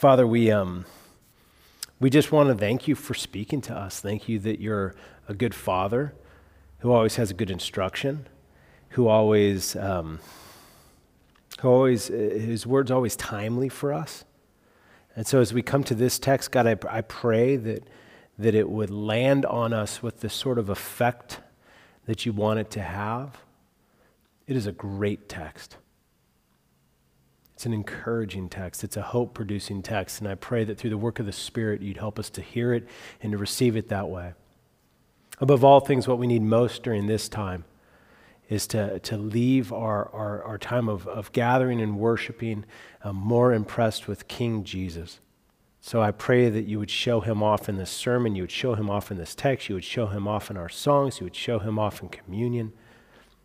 Father, we, um, we just want to thank you for speaking to us. Thank you that you're a good father who always has a good instruction, who always, um, who always, his word's always timely for us. And so as we come to this text, God, I, I pray that, that it would land on us with the sort of effect that you want it to have. It is a great text. It's an encouraging text. It's a hope producing text. And I pray that through the work of the Spirit, you'd help us to hear it and to receive it that way. Above all things, what we need most during this time is to, to leave our, our, our time of, of gathering and worshiping um, more impressed with King Jesus. So I pray that you would show him off in this sermon, you would show him off in this text, you would show him off in our songs, you would show him off in communion.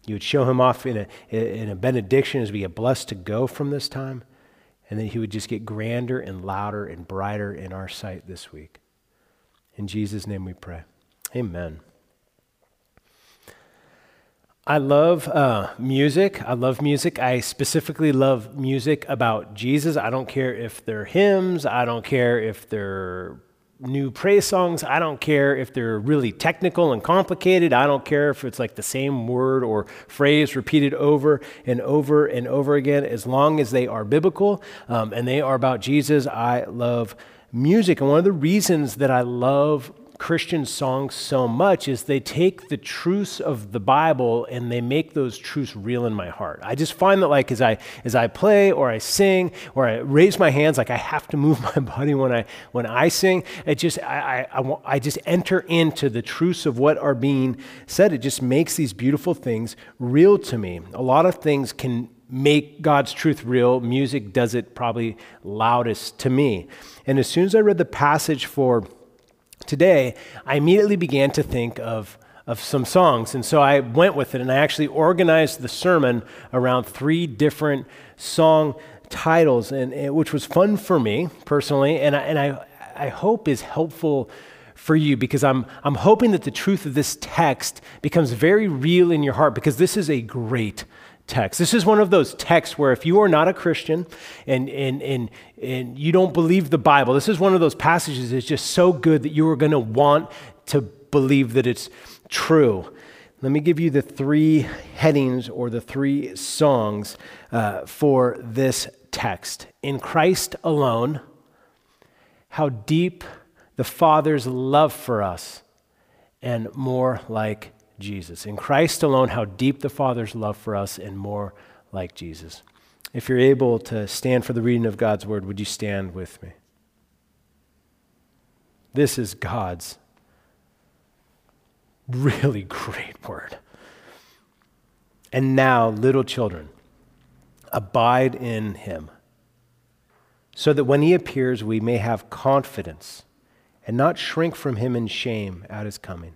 You would show him off in a, in a benediction as we get blessed to go from this time. And then he would just get grander and louder and brighter in our sight this week. In Jesus' name we pray. Amen. I love uh, music. I love music. I specifically love music about Jesus. I don't care if they're hymns, I don't care if they're new praise songs. I don't care if they're really technical and complicated. I don't care if it's like the same word or phrase repeated over and over and over again. As long as they are biblical um, and they are about Jesus, I love music. And one of the reasons that I love Christian songs so much is they take the truths of the Bible and they make those truths real in my heart. I just find that like as I as I play or I sing or I raise my hands, like I have to move my body when I when I sing. It just I I, I, I just enter into the truths of what are being said. It just makes these beautiful things real to me. A lot of things can make God's truth real. Music does it probably loudest to me. And as soon as I read the passage for today, I immediately began to think of, of some songs. And so I went with it and I actually organized the sermon around three different song titles, and, and which was fun for me personally, and I, and I, I hope is helpful for you because I'm, I'm hoping that the truth of this text becomes very real in your heart because this is a great text. This is one of those texts where if you are not a Christian and, and, and, and you don't believe the Bible, this is one of those passages that's just so good that you are going to want to believe that it's true. Let me give you the three headings or the three songs uh, for this text. In Christ alone, how deep the Father's love for us, and more like Jesus. In Christ alone, how deep the Father's love for us and more like Jesus. If you're able to stand for the reading of God's word, would you stand with me? This is God's really great word. And now, little children, abide in him, so that when he appears, we may have confidence and not shrink from him in shame at his coming.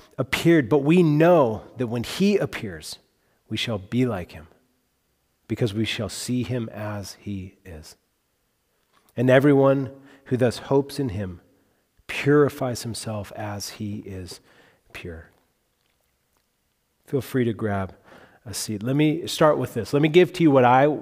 appeared, but we know that when he appears, we shall be like him, because we shall see him as he is. And everyone who thus hopes in him purifies himself as he is pure. Feel free to grab a seat. Let me start with this. Let me give to you what I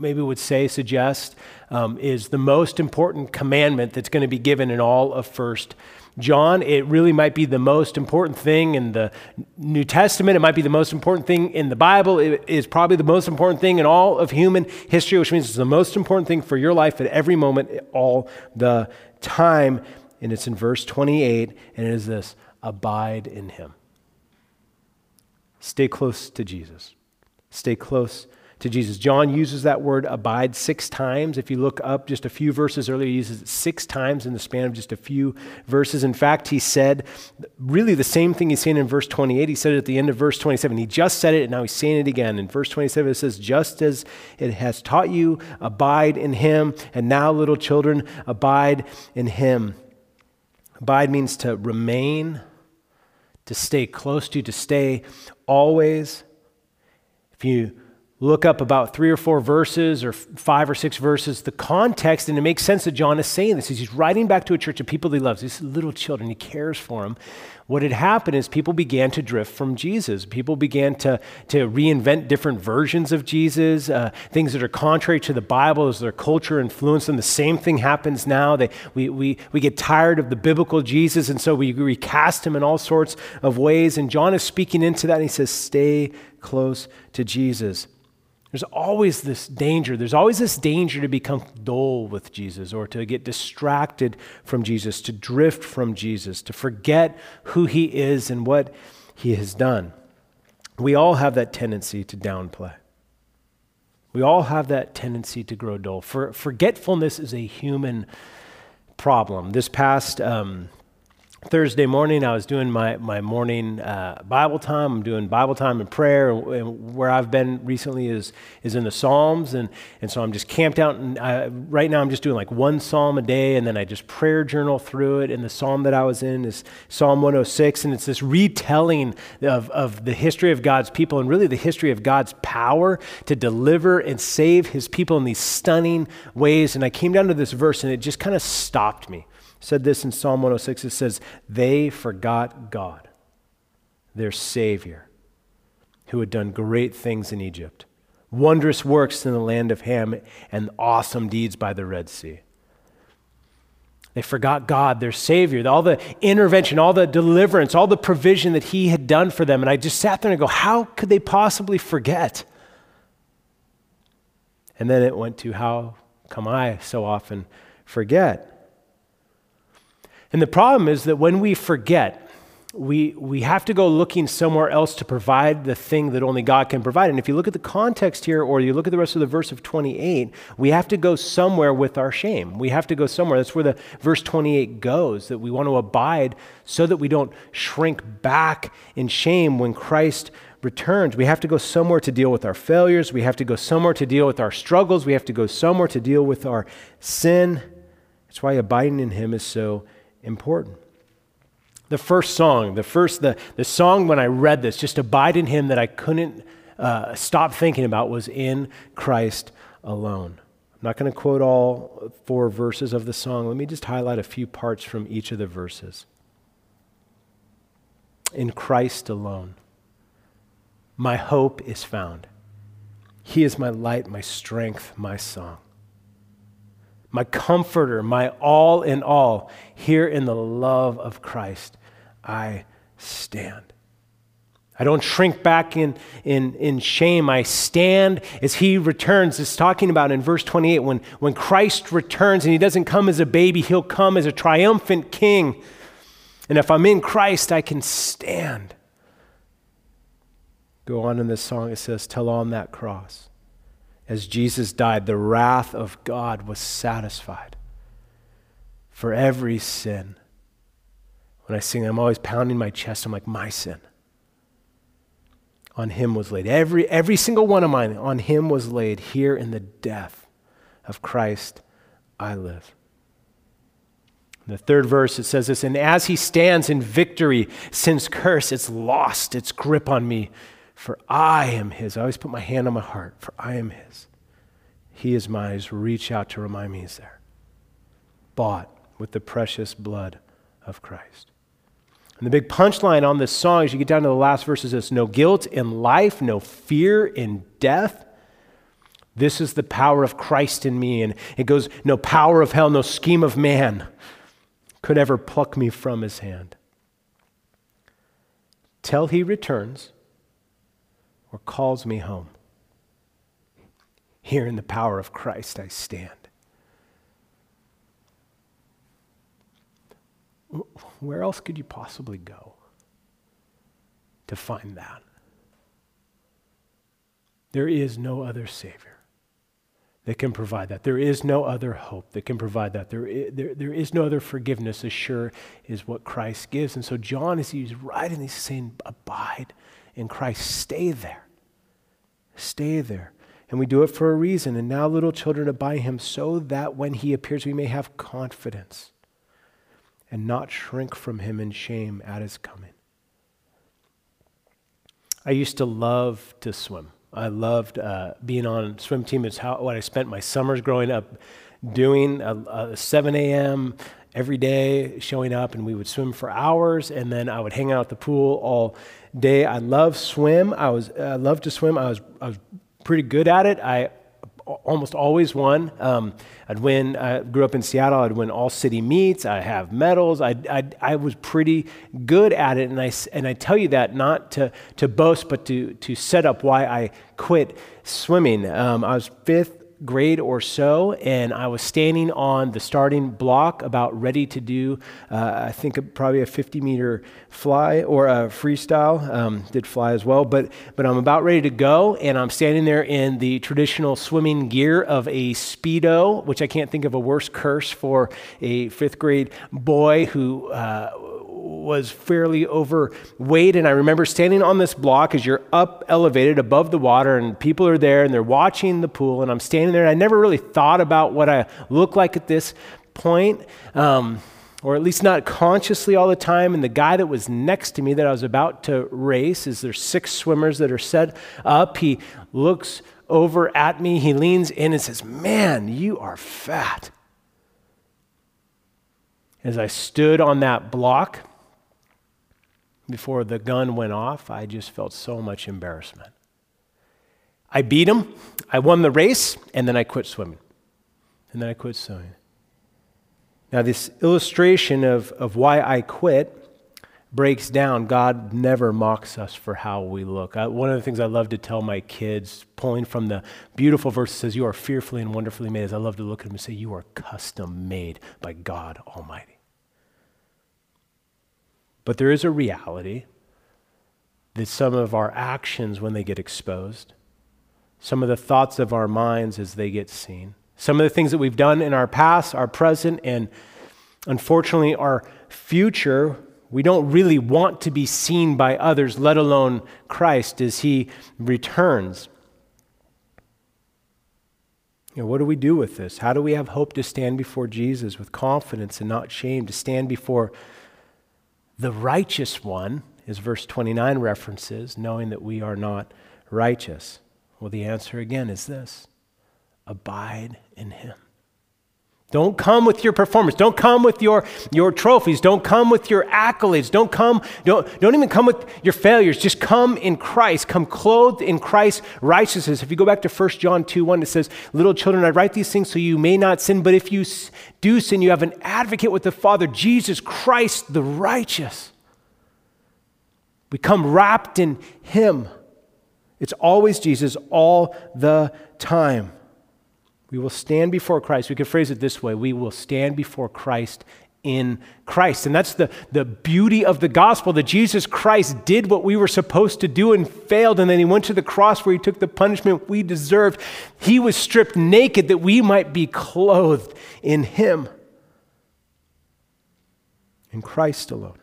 maybe would say, suggest, um, is the most important commandment that's going to be given in all of First John. It really might be the most important thing in the New Testament. It might be the most important thing in the Bible. It is probably the most important thing in all of human history, which means it's the most important thing for your life at every moment, all the time. And it's in verse 28, and it is this abide in him. Stay close to Jesus. Stay close to Jesus. John uses that word abide six times. If you look up just a few verses earlier, he uses it six times in the span of just a few verses. In fact, he said really the same thing he's saying in verse 28. He said it at the end of verse 27. He just said it, and now he's saying it again. In verse 27, it says, Just as it has taught you, abide in him, and now, little children, abide in him. Abide means to remain, to stay close to, to stay always. If you look up about three or four verses or five or six verses, the context, and it makes sense that John is saying this. He's writing back to a church of people he loves, these little children, he cares for them. What had happened is people began to drift from Jesus. People began to, to reinvent different versions of Jesus, uh, things that are contrary to the Bible as their culture influenced them. The same thing happens now. They, we, we, we get tired of the biblical Jesus, and so we recast him in all sorts of ways. And John is speaking into that, and he says, Stay close to Jesus. There's always this danger. There's always this danger to become dull with Jesus or to get distracted from Jesus, to drift from Jesus, to forget who he is and what he has done. We all have that tendency to downplay. We all have that tendency to grow dull. For, forgetfulness is a human problem. This past um, Thursday morning, I was doing my, my morning uh, Bible time. I'm doing Bible time and prayer. And where I've been recently is, is in the Psalms. And, and so I'm just camped out. And I, right now, I'm just doing like one psalm a day. And then I just prayer journal through it. And the psalm that I was in is Psalm 106. And it's this retelling of, of the history of God's people and really the history of God's power to deliver and save his people in these stunning ways. And I came down to this verse and it just kind of stopped me said this in Psalm 106. It says, They forgot God, their Savior, who had done great things in Egypt, wondrous works in the land of Ham, and awesome deeds by the Red Sea. They forgot God, their Savior, all the intervention, all the deliverance, all the provision that He had done for them. And I just sat there and go, How could they possibly forget? And then it went to, How come I so often forget? And the problem is that when we forget, we, we have to go looking somewhere else to provide the thing that only God can provide. And if you look at the context here, or you look at the rest of the verse of 28, we have to go somewhere with our shame. We have to go somewhere. That's where the verse 28 goes, that we want to abide so that we don't shrink back in shame when Christ returns. We have to go somewhere to deal with our failures. We have to go somewhere to deal with our struggles. We have to go somewhere to deal with our sin. That's why abiding in Him is so important. The first song, the first, the, the song when I read this, just abide in him that I couldn't uh, stop thinking about was in Christ alone. I'm not going to quote all four verses of the song. Let me just highlight a few parts from each of the verses. In Christ alone, my hope is found. He is my light, my strength, my song my comforter, my all in all. Here in the love of Christ, I stand. I don't shrink back in, in, in shame. I stand as he returns. It's talking about in verse 28 when, when Christ returns and he doesn't come as a baby, he'll come as a triumphant king. And if I'm in Christ, I can stand. Go on in this song, it says, Till on that cross as Jesus died, the wrath of God was satisfied for every sin. When I sing, I'm always pounding my chest. I'm like, my sin on him was laid. Every, every single one of mine on him was laid. Here in the death of Christ, I live. In the third verse, it says this And as he stands in victory, sin's curse, it's lost its grip on me for I am his. I always put my hand on my heart, for I am his. He is mine. Just reach out to remind me he's there. Bought with the precious blood of Christ. And the big punchline on this song, as you get down to the last verse, is no guilt in life, no fear in death. This is the power of Christ in me. And it goes, no power of hell, no scheme of man could ever pluck me from his hand. Till he returns or calls me home. Here in the power of Christ I stand. Where else could you possibly go to find that? There is no other Savior that can provide that. There is no other hope that can provide that. There is, there, there is no other forgiveness as sure as what Christ gives. And so John, as he's writing, he's saying, Abide in Christ. Stay there. Stay there. And we do it for a reason. And now, little children, abide him so that when he appears, we may have confidence and not shrink from him in shame at his coming. I used to love to swim. I loved uh, being on swim team. It's how what I spent my summers growing up doing. Uh, uh, 7 a.m. every day, showing up, and we would swim for hours, and then I would hang out at the pool all day. I love swim. I was I loved to swim. I was I was pretty good at it. I almost always won. Um, I'd win. I grew up in Seattle. I'd win all city meets. I have medals. I, I, I was pretty good at it, and I and I tell you that not to to boast, but to to set up why I quit swimming. Um, I was fifth grade or so, and I was standing on the starting block, about ready to do, uh, I think probably a 50 meter fly or a freestyle. Um, did fly as well, but but I'm about ready to go, and I'm standing there in the traditional swimming gear of a speedo, which I can't think of a worse curse for a fifth grade boy who. Uh, was fairly overweight. And I remember standing on this block as you're up elevated above the water, and people are there and they're watching the pool. And I'm standing there, and I never really thought about what I look like at this point. Um, or at least not consciously all the time. And the guy that was next to me that I was about to race, is there's six swimmers that are set up. He looks over at me, he leans in and says, Man, you are fat. As I stood on that block, before the gun went off, I just felt so much embarrassment. I beat him, I won the race, and then I quit swimming. And then I quit swimming. Now, this illustration of, of why I quit breaks down God never mocks us for how we look. I, one of the things I love to tell my kids, pulling from the beautiful verse that says, You are fearfully and wonderfully made, is I love to look at them and say, You are custom made by God Almighty. But there is a reality that some of our actions, when they get exposed, some of the thoughts of our minds as they get seen, some of the things that we've done in our past, our present, and unfortunately our future, we don't really want to be seen by others, let alone Christ as he returns. You know, what do we do with this? How do we have hope to stand before Jesus with confidence and not shame, to stand before the righteous one, as verse 29 references, knowing that we are not righteous? Well, the answer again is this abide in him. Don't come with your performance. Don't come with your, your trophies. Don't come with your accolades. Don't come, don't, don't even come with your failures. Just come in Christ. Come clothed in Christ's righteousness. If you go back to 1 John 2 1, it says, Little children, I write these things so you may not sin, but if you do sin, you have an advocate with the Father, Jesus Christ the righteous. We come wrapped in Him. It's always Jesus all the time. We will stand before Christ. We could phrase it this way we will stand before Christ in Christ. And that's the, the beauty of the gospel that Jesus Christ did what we were supposed to do and failed. And then he went to the cross where he took the punishment we deserved. He was stripped naked that we might be clothed in him, in Christ alone.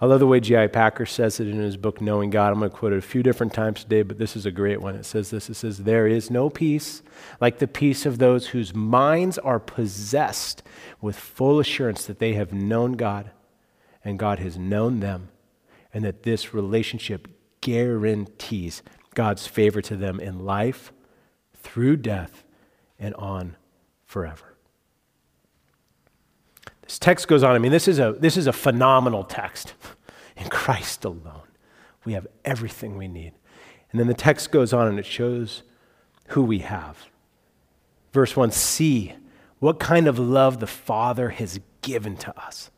I love the way J.I. Packer says it in his book, Knowing God. I'm going to quote it a few different times today, but this is a great one. It says this It says, There is no peace like the peace of those whose minds are possessed with full assurance that they have known God and God has known them, and that this relationship guarantees God's favor to them in life, through death, and on forever. This text goes on. I mean, this is a, this is a phenomenal text. In Christ alone, we have everything we need. And then the text goes on and it shows who we have. Verse 1 See what kind of love the Father has given to us,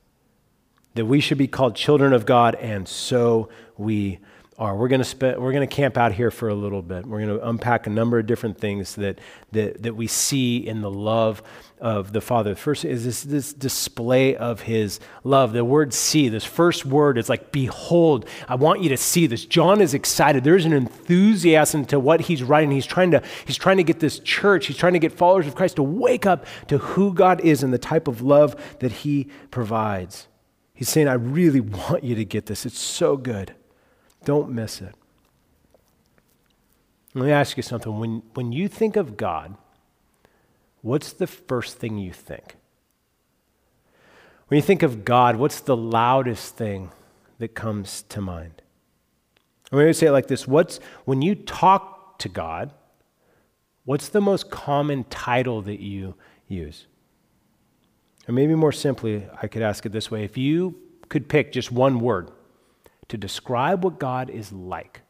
that we should be called children of God, and so we are. We're going to spend, we're going to camp out here for a little bit. We're going to unpack a number of different things that, that, that we see in the love of the Father. First is this, this display of his love. The word see, this first word is like, behold, I want you to see this. John is excited. There's an enthusiasm to what he's writing. He's trying to, he's trying to get this church, he's trying to get followers of Christ to wake up to who God is and the type of love that he provides. He's saying, I really want you to get this. It's so good. Don't miss it. Let me ask you something. When, when you think of God, what's the first thing you think? When you think of God, what's the loudest thing that comes to mind? I'm going to say it like this What's, when you talk to God, what's the most common title that you use? Or maybe more simply, I could ask it this way if you could pick just one word to describe what God is like,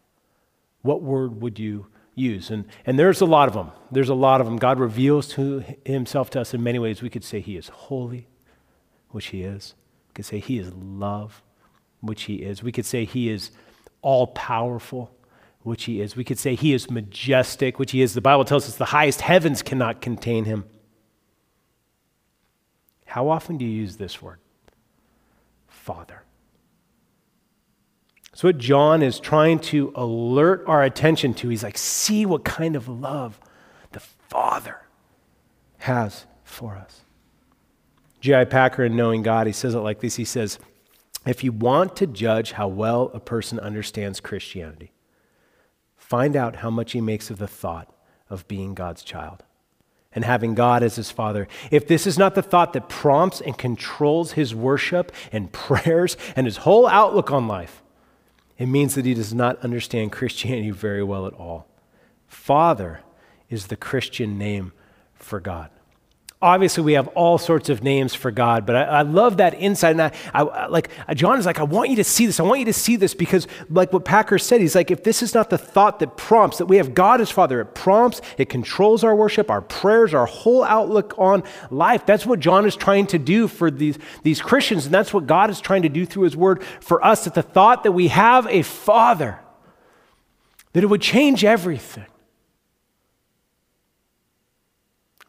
what word would you use? And, and there's a lot of them. There's a lot of them. God reveals to himself to us in many ways. We could say he is holy, which he is. We could say he is love, which he is. We could say he is all powerful, which he is. We could say he is majestic, which he is. The Bible tells us the highest heavens cannot contain him. How often do you use this word? Father. So, what John is trying to alert our attention to, he's like, see what kind of love the Father has for us. J.I. Packer, in Knowing God, he says it like this He says, If you want to judge how well a person understands Christianity, find out how much he makes of the thought of being God's child and having God as his father. If this is not the thought that prompts and controls his worship and prayers and his whole outlook on life, it means that he does not understand Christianity very well at all. Father is the Christian name for God obviously we have all sorts of names for god but i, I love that insight and I, I, like john is like i want you to see this. I want you to see this because like what packer said he's like if this is not the thought that prompts that we have god as father it prompts it controls our worship our prayers our whole outlook on life. That's what john is trying to do for these, these christians and that's what god is trying to do through his word for us that the thought that we have a father that it would change everything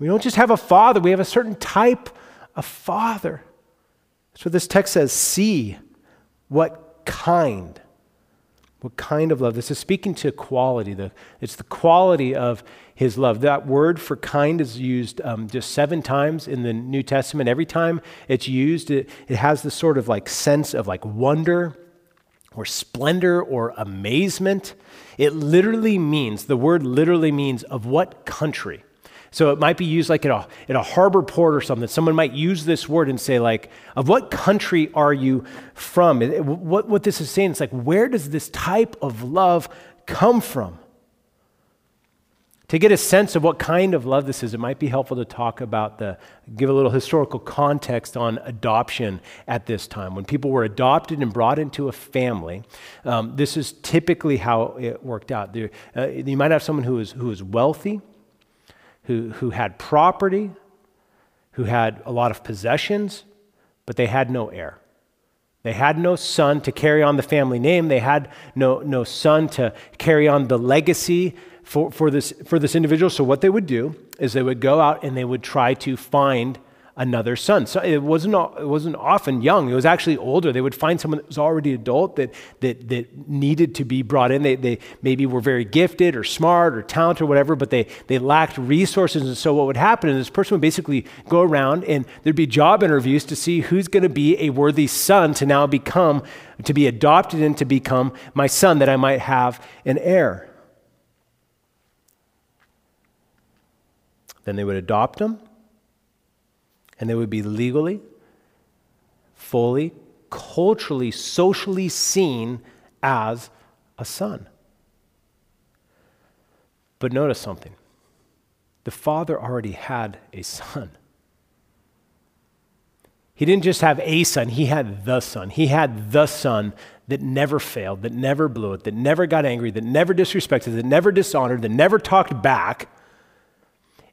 We don't just have a father, we have a certain type of father. What this text says see what kind. What kind of love? This is speaking to quality. The, it's the quality of his love. That word for kind is used um, just seven times in the New Testament. Every time it's used, it, it has this sort of like sense of like wonder or splendor or amazement. It literally means, the word literally means of what country. So it might be used like at a, at a harbor port or something. Someone might use this word and say, like, of what country are you from? What, what this is saying is like, where does this type of love come from? To get a sense of what kind of love this is, it might be helpful to talk about the, give a little historical context on adoption at this time. When people were adopted and brought into a family, um, this is typically how it worked out. There, uh, you might have someone who is, who is wealthy, who, who had property, who had a lot of possessions, but they had no heir. They had no son to carry on the family name. They had no, no son to carry on the legacy for, for, this, for this individual. So, what they would do is they would go out and they would try to find another son. So it wasn't, it wasn't often young, it was actually older. They would find someone that was already adult that, that, that needed to be brought in. They, they maybe were very gifted or smart or talented or whatever, but they, they lacked resources. And so what would happen is this person would basically go around and there'd be job interviews to see who's going to be a worthy son to now become, to be adopted and to become my son that I might have an heir. Then they would adopt him and they would be legally, fully, culturally, socially seen as a son. But notice something the father already had a son. He didn't just have a son, he had the son. He had the son that never failed, that never blew it, that never got angry, that never disrespected, that never dishonored, that never talked back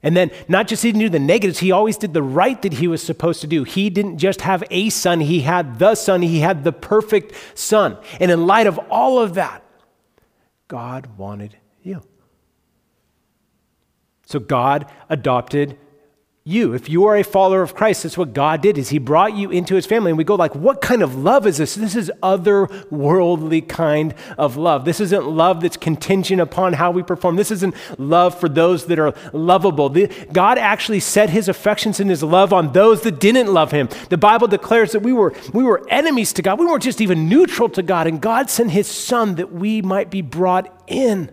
and then, not just he didn't do the negatives, he always did the right that he was supposed to do. He didn't just have a son, he had the son, he had the perfect son. And in light of all of that, God wanted you. So God adopted you. If you are a follower of Christ, that's what God did is he brought you into his family. And we go like, what kind of love is this? This is otherworldly kind of love. This isn't love that's contingent upon how we perform. This isn't love for those that are lovable. The, God actually set his affections and his love on those that didn't love him. The Bible declares that we were, we were enemies to God. We weren't just even neutral to God. And God sent his son that we might be brought in.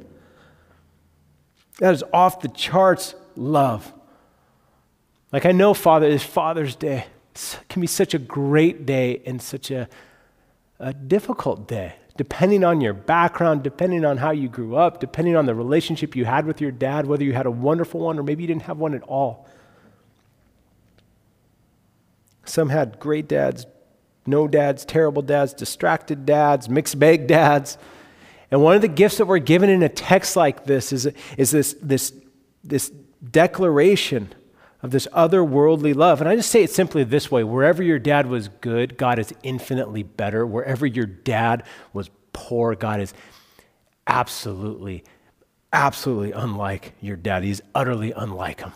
That is off the charts love. Like I know Father is Father's Day. It can be such a great day and such a, a difficult day, depending on your background, depending on how you grew up, depending on the relationship you had with your dad, whether you had a wonderful one or maybe you didn't have one at all. Some had great dads, no dads, terrible dads, distracted dads, mixed bag dads. And one of the gifts that we're given in a text like this is, is this, this, this declaration of this otherworldly love. And I just say it simply this way wherever your dad was good, God is infinitely better. Wherever your dad was poor, God is absolutely, absolutely unlike your dad. He's utterly unlike him.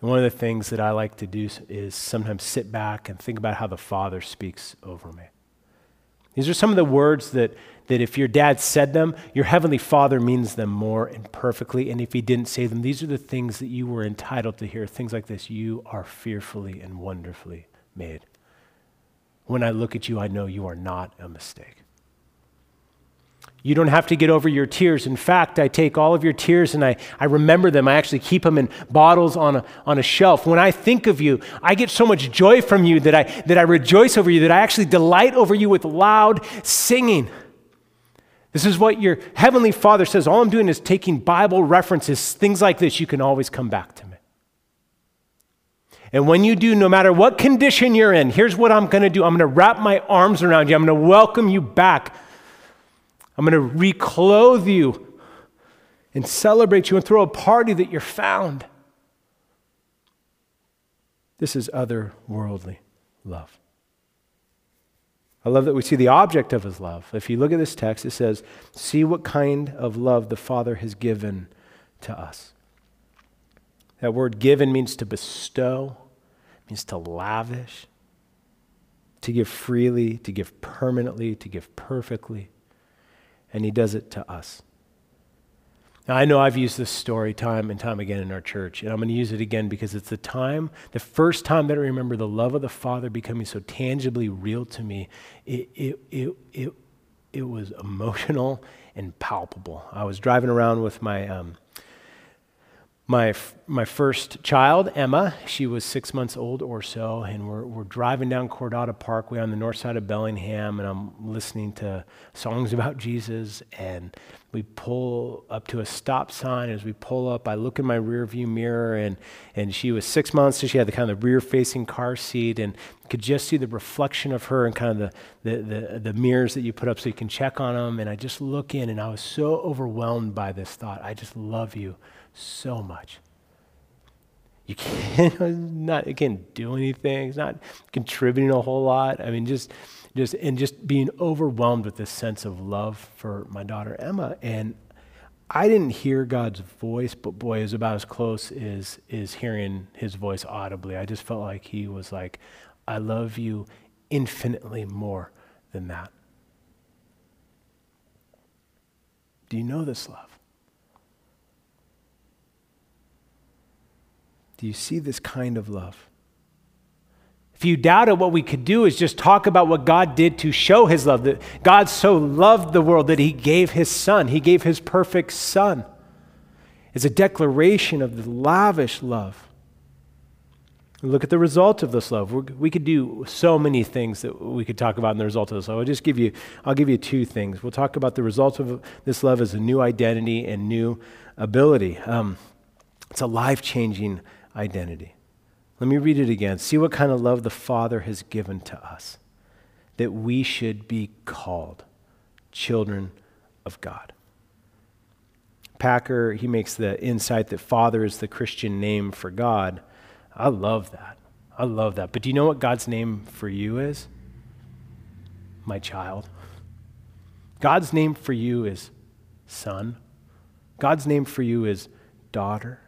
And one of the things that I like to do is sometimes sit back and think about how the Father speaks over me. These are some of the words that, that if your dad said them, your heavenly father means them more and perfectly. And if he didn't say them, these are the things that you were entitled to hear. Things like this You are fearfully and wonderfully made. When I look at you, I know you are not a mistake. You don't have to get over your tears. In fact, I take all of your tears and I, I remember them. I actually keep them in bottles on a, on a shelf. When I think of you, I get so much joy from you that I, that I rejoice over you, that I actually delight over you with loud singing. This is what your heavenly Father says. All I'm doing is taking Bible references, things like this. You can always come back to me. And when you do, no matter what condition you're in, here's what I'm going to do I'm going to wrap my arms around you, I'm going to welcome you back I'm going to reclothe you and celebrate you and throw a party that you're found. This is otherworldly love. I love that we see the object of his love. If you look at this text, it says, See what kind of love the Father has given to us. That word given means to bestow, means to lavish, to give freely, to give permanently, to give perfectly and he does it to us. Now, I know I've used this story time and time again in our church, and I'm going to use it again because it's the time, the first time that I remember the love of the Father becoming so tangibly real to me. It, it, it, it, it was emotional and palpable. I was driving around with my um, my, my first child, Emma, she was six months old or so, and we're, we're driving down Cordata Parkway on the north side of Bellingham, and I'm listening to songs about Jesus, and we pull up to a stop sign. As we pull up, I look in my rear view mirror, and, and she was six months, so she had the kind of rear facing car seat, and could just see the reflection of her and kind of the, the, the, the mirrors that you put up so you can check on them. And I just look in, and I was so overwhelmed by this thought I just love you so much. You can't not it can't do anything. It's not contributing a whole lot. I mean, just just and just being overwhelmed with this sense of love for my daughter Emma. And I didn't hear God's voice, but boy, it was about as close as is hearing his voice audibly. I just felt like he was like, I love you infinitely more than that. Do you know this love? Do you see this kind of love? If you doubt it, what we could do is just talk about what God did to show his love. That God so loved the world that he gave his son, he gave his perfect son. It's a declaration of the lavish love. Look at the result of this love. We're, we could do so many things that we could talk about in the result of this. I'll just give you, I'll give you two things. We'll talk about the result of this love as a new identity and new ability. Um, it's a life changing identity. Let me read it again. See what kind of love the Father has given to us, that we should be called children of God. Packer, he makes the insight that Father is the Christian name for God. I love that. I love that. But do you know what God's name for you is? My child. God's name for you is son. God's name for you is daughter.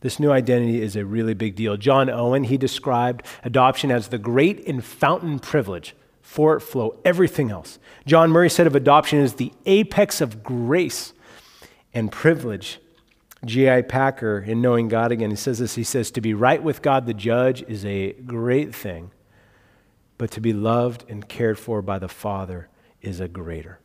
This new identity is a really big deal. John Owen, he described adoption as the great and fountain privilege. For it flow everything else. John Murray said of adoption is the apex of grace and privilege. J.I. Packer, in Knowing God Again, he says this. He says, To be right with God the judge is a great thing, but to be loved and cared for by the Father is a greater.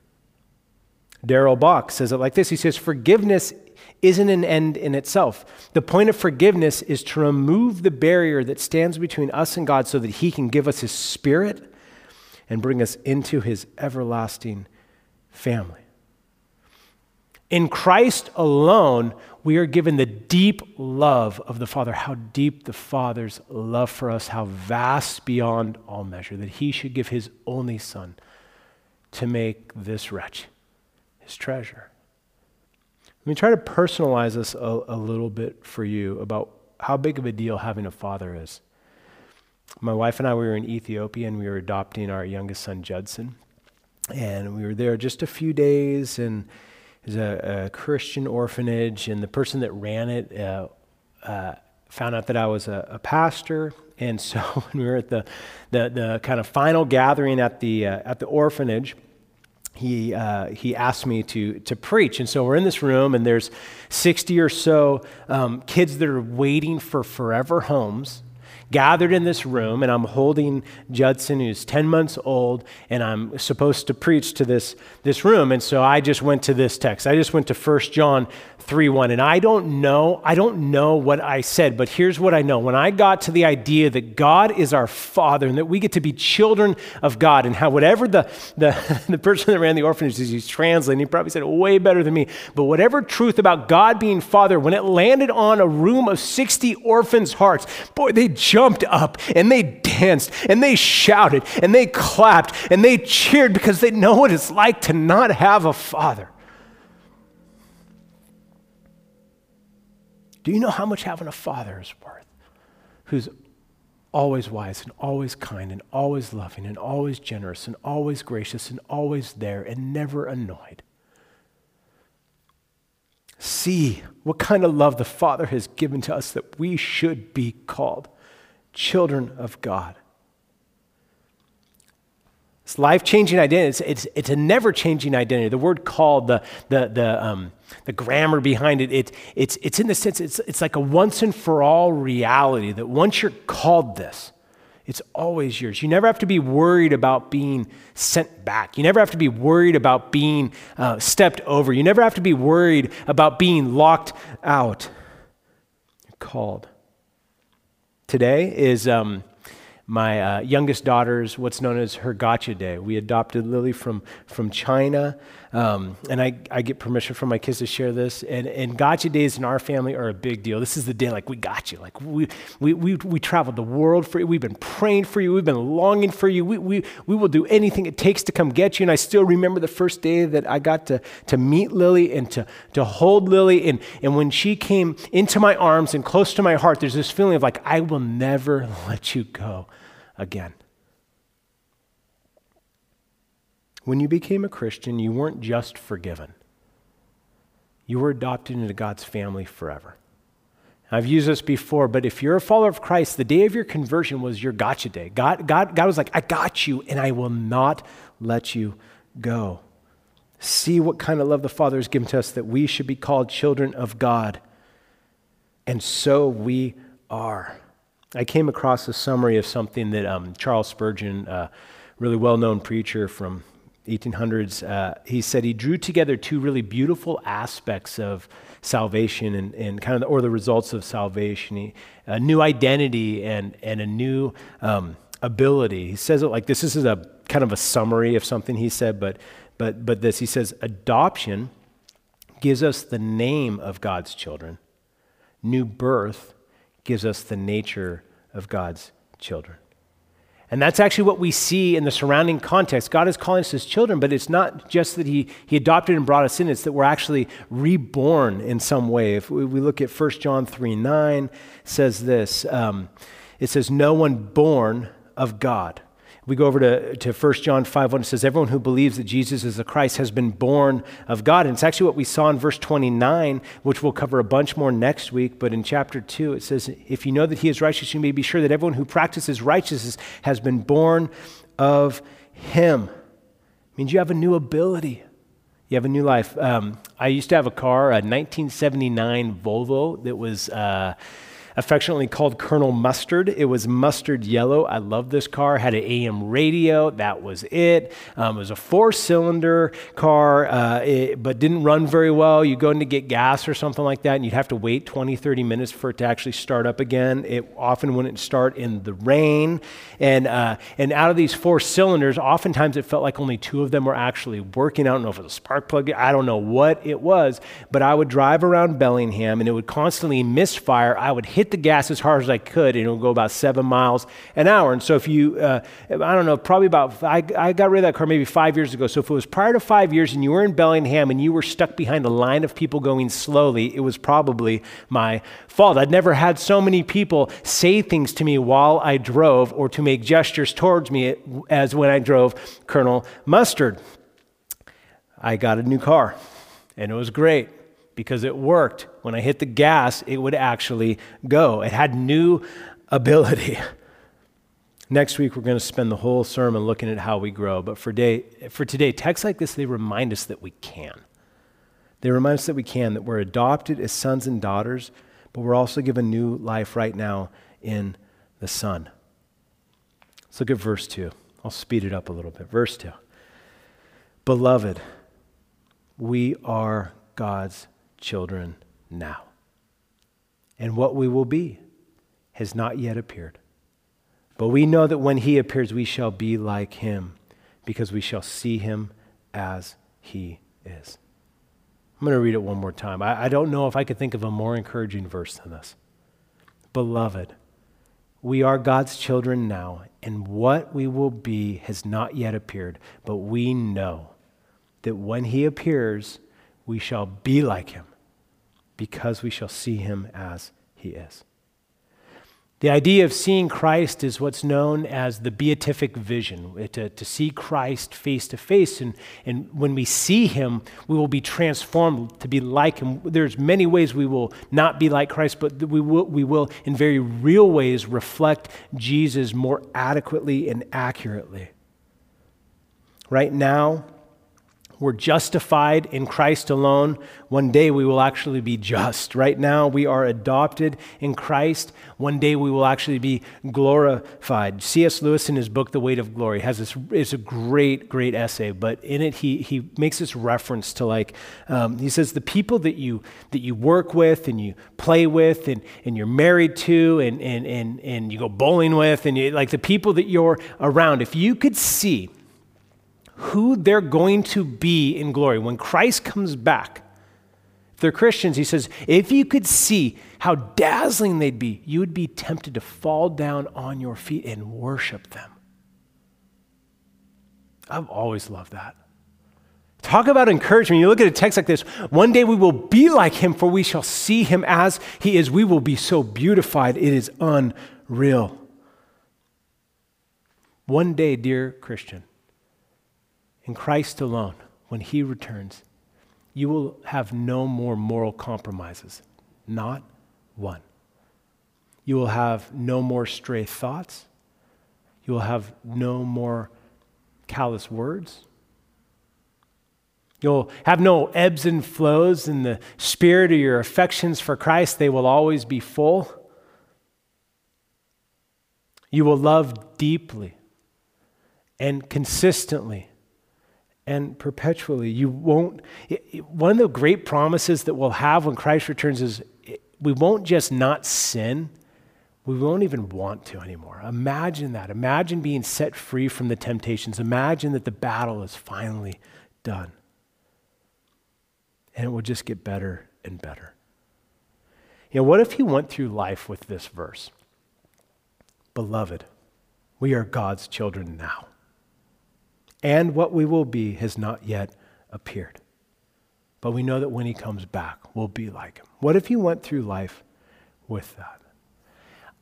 Darrell Bock says it like this He says, Forgiveness isn't an end in itself. The point of forgiveness is to remove the barrier that stands between us and God so that He can give us His Spirit and bring us into His everlasting family. In Christ alone, we are given the deep love of the Father. How deep the Father's love for us, how vast beyond all measure, that He should give His only Son to make this wretch His treasure. Let me try to personalize this a, a little bit for you about how big of a deal having a father is. My wife and I, we were in Ethiopia and we were adopting our youngest son, Judson. And we were there just a few days, and it a, a Christian orphanage. And the person that ran it uh, uh, found out that I was a, a, pastor. And so when we were at the, the, the kind of final gathering at the, uh, at the orphanage, he, uh, he asked me to, to preach. And so we're in this room, and there's 60 or so um, kids that are waiting for forever homes gathered in this room, and I'm holding Judson, who's 10 months old, and I'm supposed to preach to this, this room. And so I just went to this text. I just went to 1 John 3 1. And I don't know, I don't know what I said, but here's what I know. When I got to the idea that God is our Father and that we get to be children of God, and how whatever the, the, the person that ran the orphanage is, he's translating, he probably said it way better than me, but whatever truth about God being Father, when it landed on a room of 60 orphans' hearts, boy, they jumped up and they danced and they shouted and they clapped and they cheered because they know what it's like to not have a father. Do you know how much having a father is worth? Who's always wise and always kind and always loving and always generous and always gracious and always there and never annoyed. See what kind of love the Father has given to us that we should be called children of God. It's life changing identity. It's, it's, it's a never changing identity. The word called, the, the, the, um, the grammar behind it, it it's, it's in the sense, it's, it's like a once and for all reality that once you're called this, it's always yours. You never have to be worried about being sent back. You never have to be worried about being uh, stepped over. You never have to be worried about being locked out. You're called. Today is. Um, my uh, youngest daughter's what's known as her gotcha day. We adopted Lily from, from China, um, and I, I get permission from my kids to share this. And, and gotcha days in our family are a big deal. This is the day like we got you. Like we, we, we, we traveled the world for you. We've been praying for you. We've been longing for you. We, we, we will do anything it takes to come get you. And I still remember the first day that I got to, to meet Lily and to, to hold Lily. And, and when she came into my arms and close to my heart, there's this feeling of like, I will never let you go again. When you became a Christian, you weren't just forgiven, you were adopted into God's family forever. I've used this before, but if you're a follower of Christ, the day of your conversion was your gotcha day. God, God, God was like, I got you, and I will not let you go. See what kind of love the Father has given to us that we should be called children of God. And so we are. I came across a summary of something that um, Charles Spurgeon, a really well known preacher from 1800s, uh, he said he drew together two really beautiful aspects of salvation and, and kind of the, or the results of salvation he, a new identity and, and a new um, ability. He says it like this. This is a kind of a summary of something he said, but, but, but this he says adoption gives us the name of God's children, new birth gives us the nature of God's children. And that's actually what we see in the surrounding context. God is calling us his children, but it's not just that he, he adopted and brought us in, it's that we're actually reborn in some way. If we, we look at 1 John 3 9, says this um, it says, No one born of God We go over to, to 1 John 5 1. It says, Everyone who believes that Jesus is the Christ has been born of God. And it's actually what we saw in verse 29, which we'll cover a bunch more next week. But in chapter 2, it says, If you know that he is righteous, you may be sure that everyone who practices righteousness has been born of him. It means you have a new ability. You have a new life. Um, I used to have a car, a 1979 Volvo that was. Uh, affectionately called Colonel Mustard. It was mustard yellow. I love this car. Had an AM radio. That was it. Um, it was a four-cylinder car, uh, it, but didn't run very well. You go in to get gas or something like that, and you'd have to wait 20, 30 minutes for it to actually start up again. It often wouldn't start in the rain, and uh, and out of these four cylinders, oftentimes it felt like only two of them were actually working. I don't know if it was a spark plug. I don't know what it was, but I would drive around Bellingham, and it would constantly misfire. I would hit hit the gas as hard as I could, and it would go about seven miles an hour. And so, if you, uh, I don't know, probably about, I, I got rid of that car maybe five years ago. So, if it was prior to five years and you were in Bellingham and you were stuck behind a line of people going slowly, it was probably my fault. I'd never had so many people say things to me while I drove or to make gestures towards me as when I drove Colonel Mustard. I got a new car, and it was great because it worked. When I hit the gas, it would actually go. It had new ability. Next week, we're going to spend the whole sermon looking at how we grow. But for, day, for today, texts like this, they remind us that we can. They remind us that we can, that we're adopted as sons and daughters, but we're also given new life right now in the Son. Let's look at verse 2. I'll speed it up a little bit. Verse 2. Beloved, we are God's children now. And what we will be has not yet appeared. But we know that when he appears, we shall be like him, because we shall see him as he is. I'm going to read it one more time. I, I, don't know if I could think of a more encouraging verse than this. Beloved, we are God's children now, and what we will be has not yet appeared, but we know that when he appears, we shall be like him because we shall see him as he is. The idea of seeing Christ is what's known as the beatific vision, to, to see Christ face to face. And, and when we see him, we will be transformed to be like him. There's many ways we will not be like Christ, but we will, we will in very real ways reflect Jesus more adequately and accurately. Right now, we're justified in Christ alone. One day we will actually be just. Right now we are adopted in Christ. One day we will actually be glorified. C.S. Lewis, in his book, The Weight of Glory, has this, it's a great, great essay, but in it he, he makes this reference to like, um, he says, the people that you, that you work with and you play with and, and you're married to and, and, and, and you go bowling with and you, like the people that you're around, if you could see, who they're going to be in glory. When Christ comes back, if they're Christians, he says, if you could see how dazzling they'd be, you would be tempted to fall down on your feet and worship them. I've always loved that. Talk about encouragement. You look at a text like this one day we will be like him, for we shall see him as he is. We will be so beautified, it is unreal. One day, dear Christian, in Christ alone, when He returns, you will have no more moral compromises. Not one. You will have no more stray thoughts. You will have no more callous words. You'll have no ebbs and flows in the spirit of your affections for Christ. They will always be full. You will love deeply and consistently and perpetually. You won't, it, it, one of the great promises that we'll have when Christ returns is it, we won't just not sin, we won't even want to anymore. Imagine that. Imagine being set free from the temptations. Imagine that the battle is finally done. And it will just get better and better. You know, what if he went through life with this verse? Beloved, we are God's children now and what we will be has not yet appeared. But we know that when he comes back, we'll be like him. What if he went through life with that?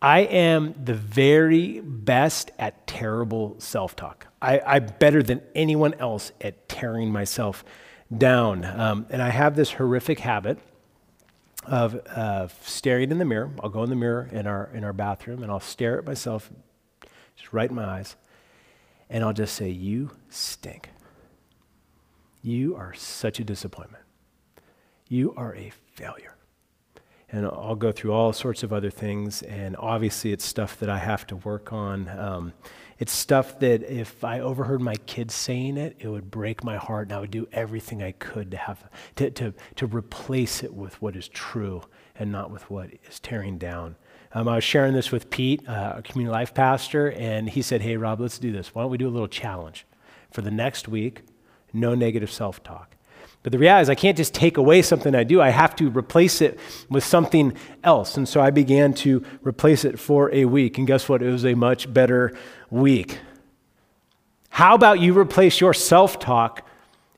I am the very best at terrible self talk. I'm better than anyone else at tearing myself down. Um, and I have this horrific habit of uh, staring in the mirror. I'll go in the mirror in our, in our bathroom and I'll stare at myself, just right in my eyes, and I'll just say, You stink. You are such a disappointment. You are a failure and I'll go through all sorts of other things. And obviously, it's stuff that I have to work on. Um, it's stuff that if I overheard my kids saying it, it would break my heart, and I would do everything I could to have to, to, to replace it with what is true and not with what is tearing down. Um, I was sharing this with Pete, uh, a community life pastor, and he said, Hey, Rob, let's do this. Why don't we do a little challenge? For the next week, no negative self talk. But the reality is, I can't just take away something I do. I have to replace it with something else. And so I began to replace it for a week. And guess what? It was a much better week. How about you replace your self talk,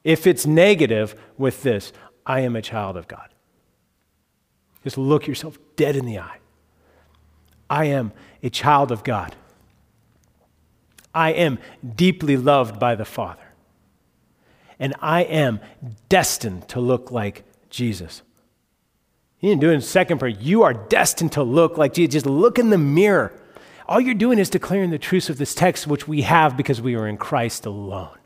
if it's negative, with this I am a child of God? Just look yourself dead in the eye. I am a child of God. I am deeply loved by the Father and I am destined to look like Jesus. You didn't do it in second prayer. You are destined to look like Jesus. Just look in the mirror. All you're doing is declaring the truths of this text, which we have because we are in Christ alone.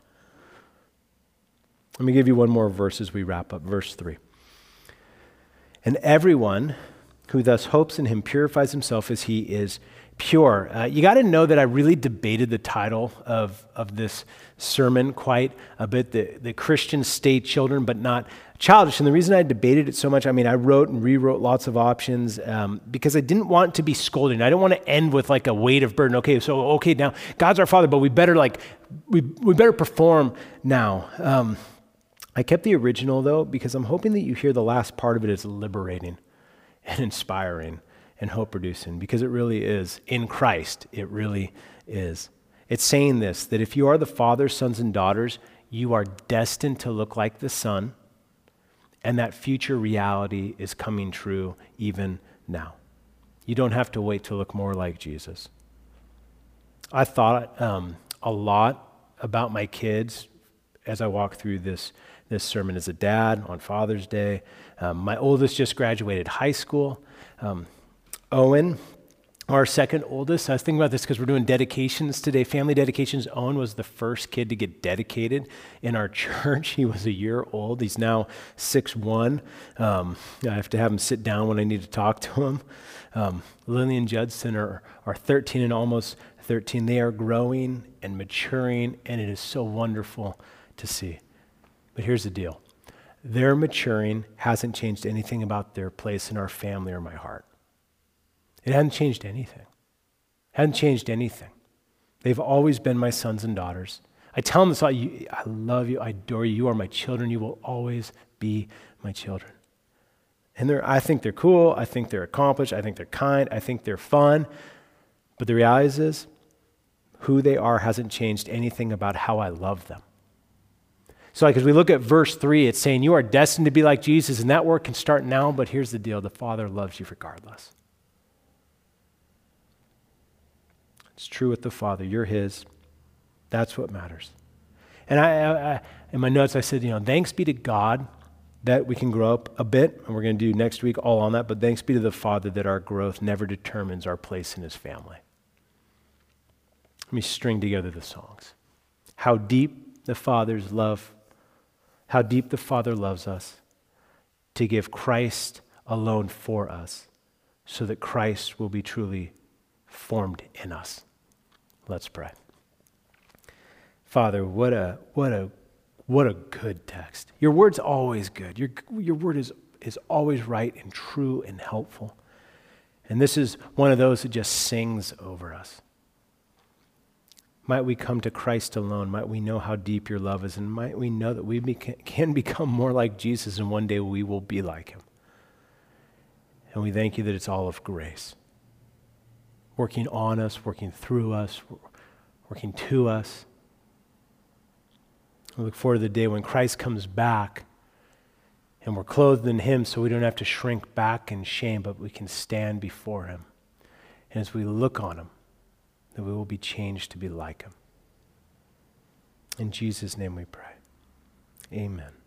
Let me give you one more verse as we wrap up. Verse 3. And everyone who thus hopes in him purifies himself as he is pure. Uh, you got to know that I really debated the title of, of this sermon quite a bit the, the Christian stay children, but not childish. And the reason I debated it so much, I mean, I wrote and rewrote lots of options um, because I didn't want to be scolding. I didn't want to end with like a weight of burden. Okay, so, okay, now God's our Father, but we better like, we, we better perform now. Um, I kept the original though because I'm hoping that you hear the last part of it is liberating and inspiring and hope producing because it really is. In Christ, it really is. It's saying this that if you are the Father's sons and daughters, you are destined to look like the Son, and that future reality is coming true even now. You don't have to wait to look more like Jesus. I thought um, a lot about my kids as I walked through this, this sermon as a dad on Father's Day. Um, my oldest just graduated high school. Um, Owen, our second oldest, I was thinking about this because we're doing dedications today. Family dedications. Owen was the first kid to get dedicated in our church. He was a year old. He's now six one. Um, I have to have him sit down when I need to talk to him. Um, Lily and Judson are, are 13 and almost 13. They are growing and maturing, and it is so wonderful to see. But here's the deal their maturing hasn't changed anything about their place in our family or my heart. It hadn't changed anything. Hadn't changed anything. They've always been my sons and daughters. I tell them this I love you, I adore you, you are my children, you will always be my children. And I think they're cool, I think they're accomplished, I think they're kind, I think they're fun. But the reality is, who they are hasn't changed anything about how I love them. So, like as we look at verse 3, it's saying you are destined to be like Jesus, and that work can start now, but here's the deal the Father loves you regardless. It's true with the Father. You're His. That's what matters. And I, I, in my notes, I said, you know, thanks be to God that we can grow up a bit, and we're going to do next week all on that, but thanks be to the Father that our growth never determines our place in His family. Let me string together the songs. How deep the Father's love, how deep the Father loves us to give Christ alone for us, so that Christ will be truly formed in us. Let's pray. Father, what a, what a, what a good text. Your word's always good. Your, your word is, is always right and true and helpful. And this is one of those that just sings over us. Might we come to Christ alone? Might we know how deep your love is? And might we know that we beca- can become more like Jesus and one day we will be like him? And we thank you that it's all of grace working on us, working through us, working to us. We look forward to the day when Christ comes back and we're clothed in Him so we don't have to shrink back in shame, but we can stand before Him And as we look on him, that we will be changed to be like him. In Jesus' name we pray. Amen.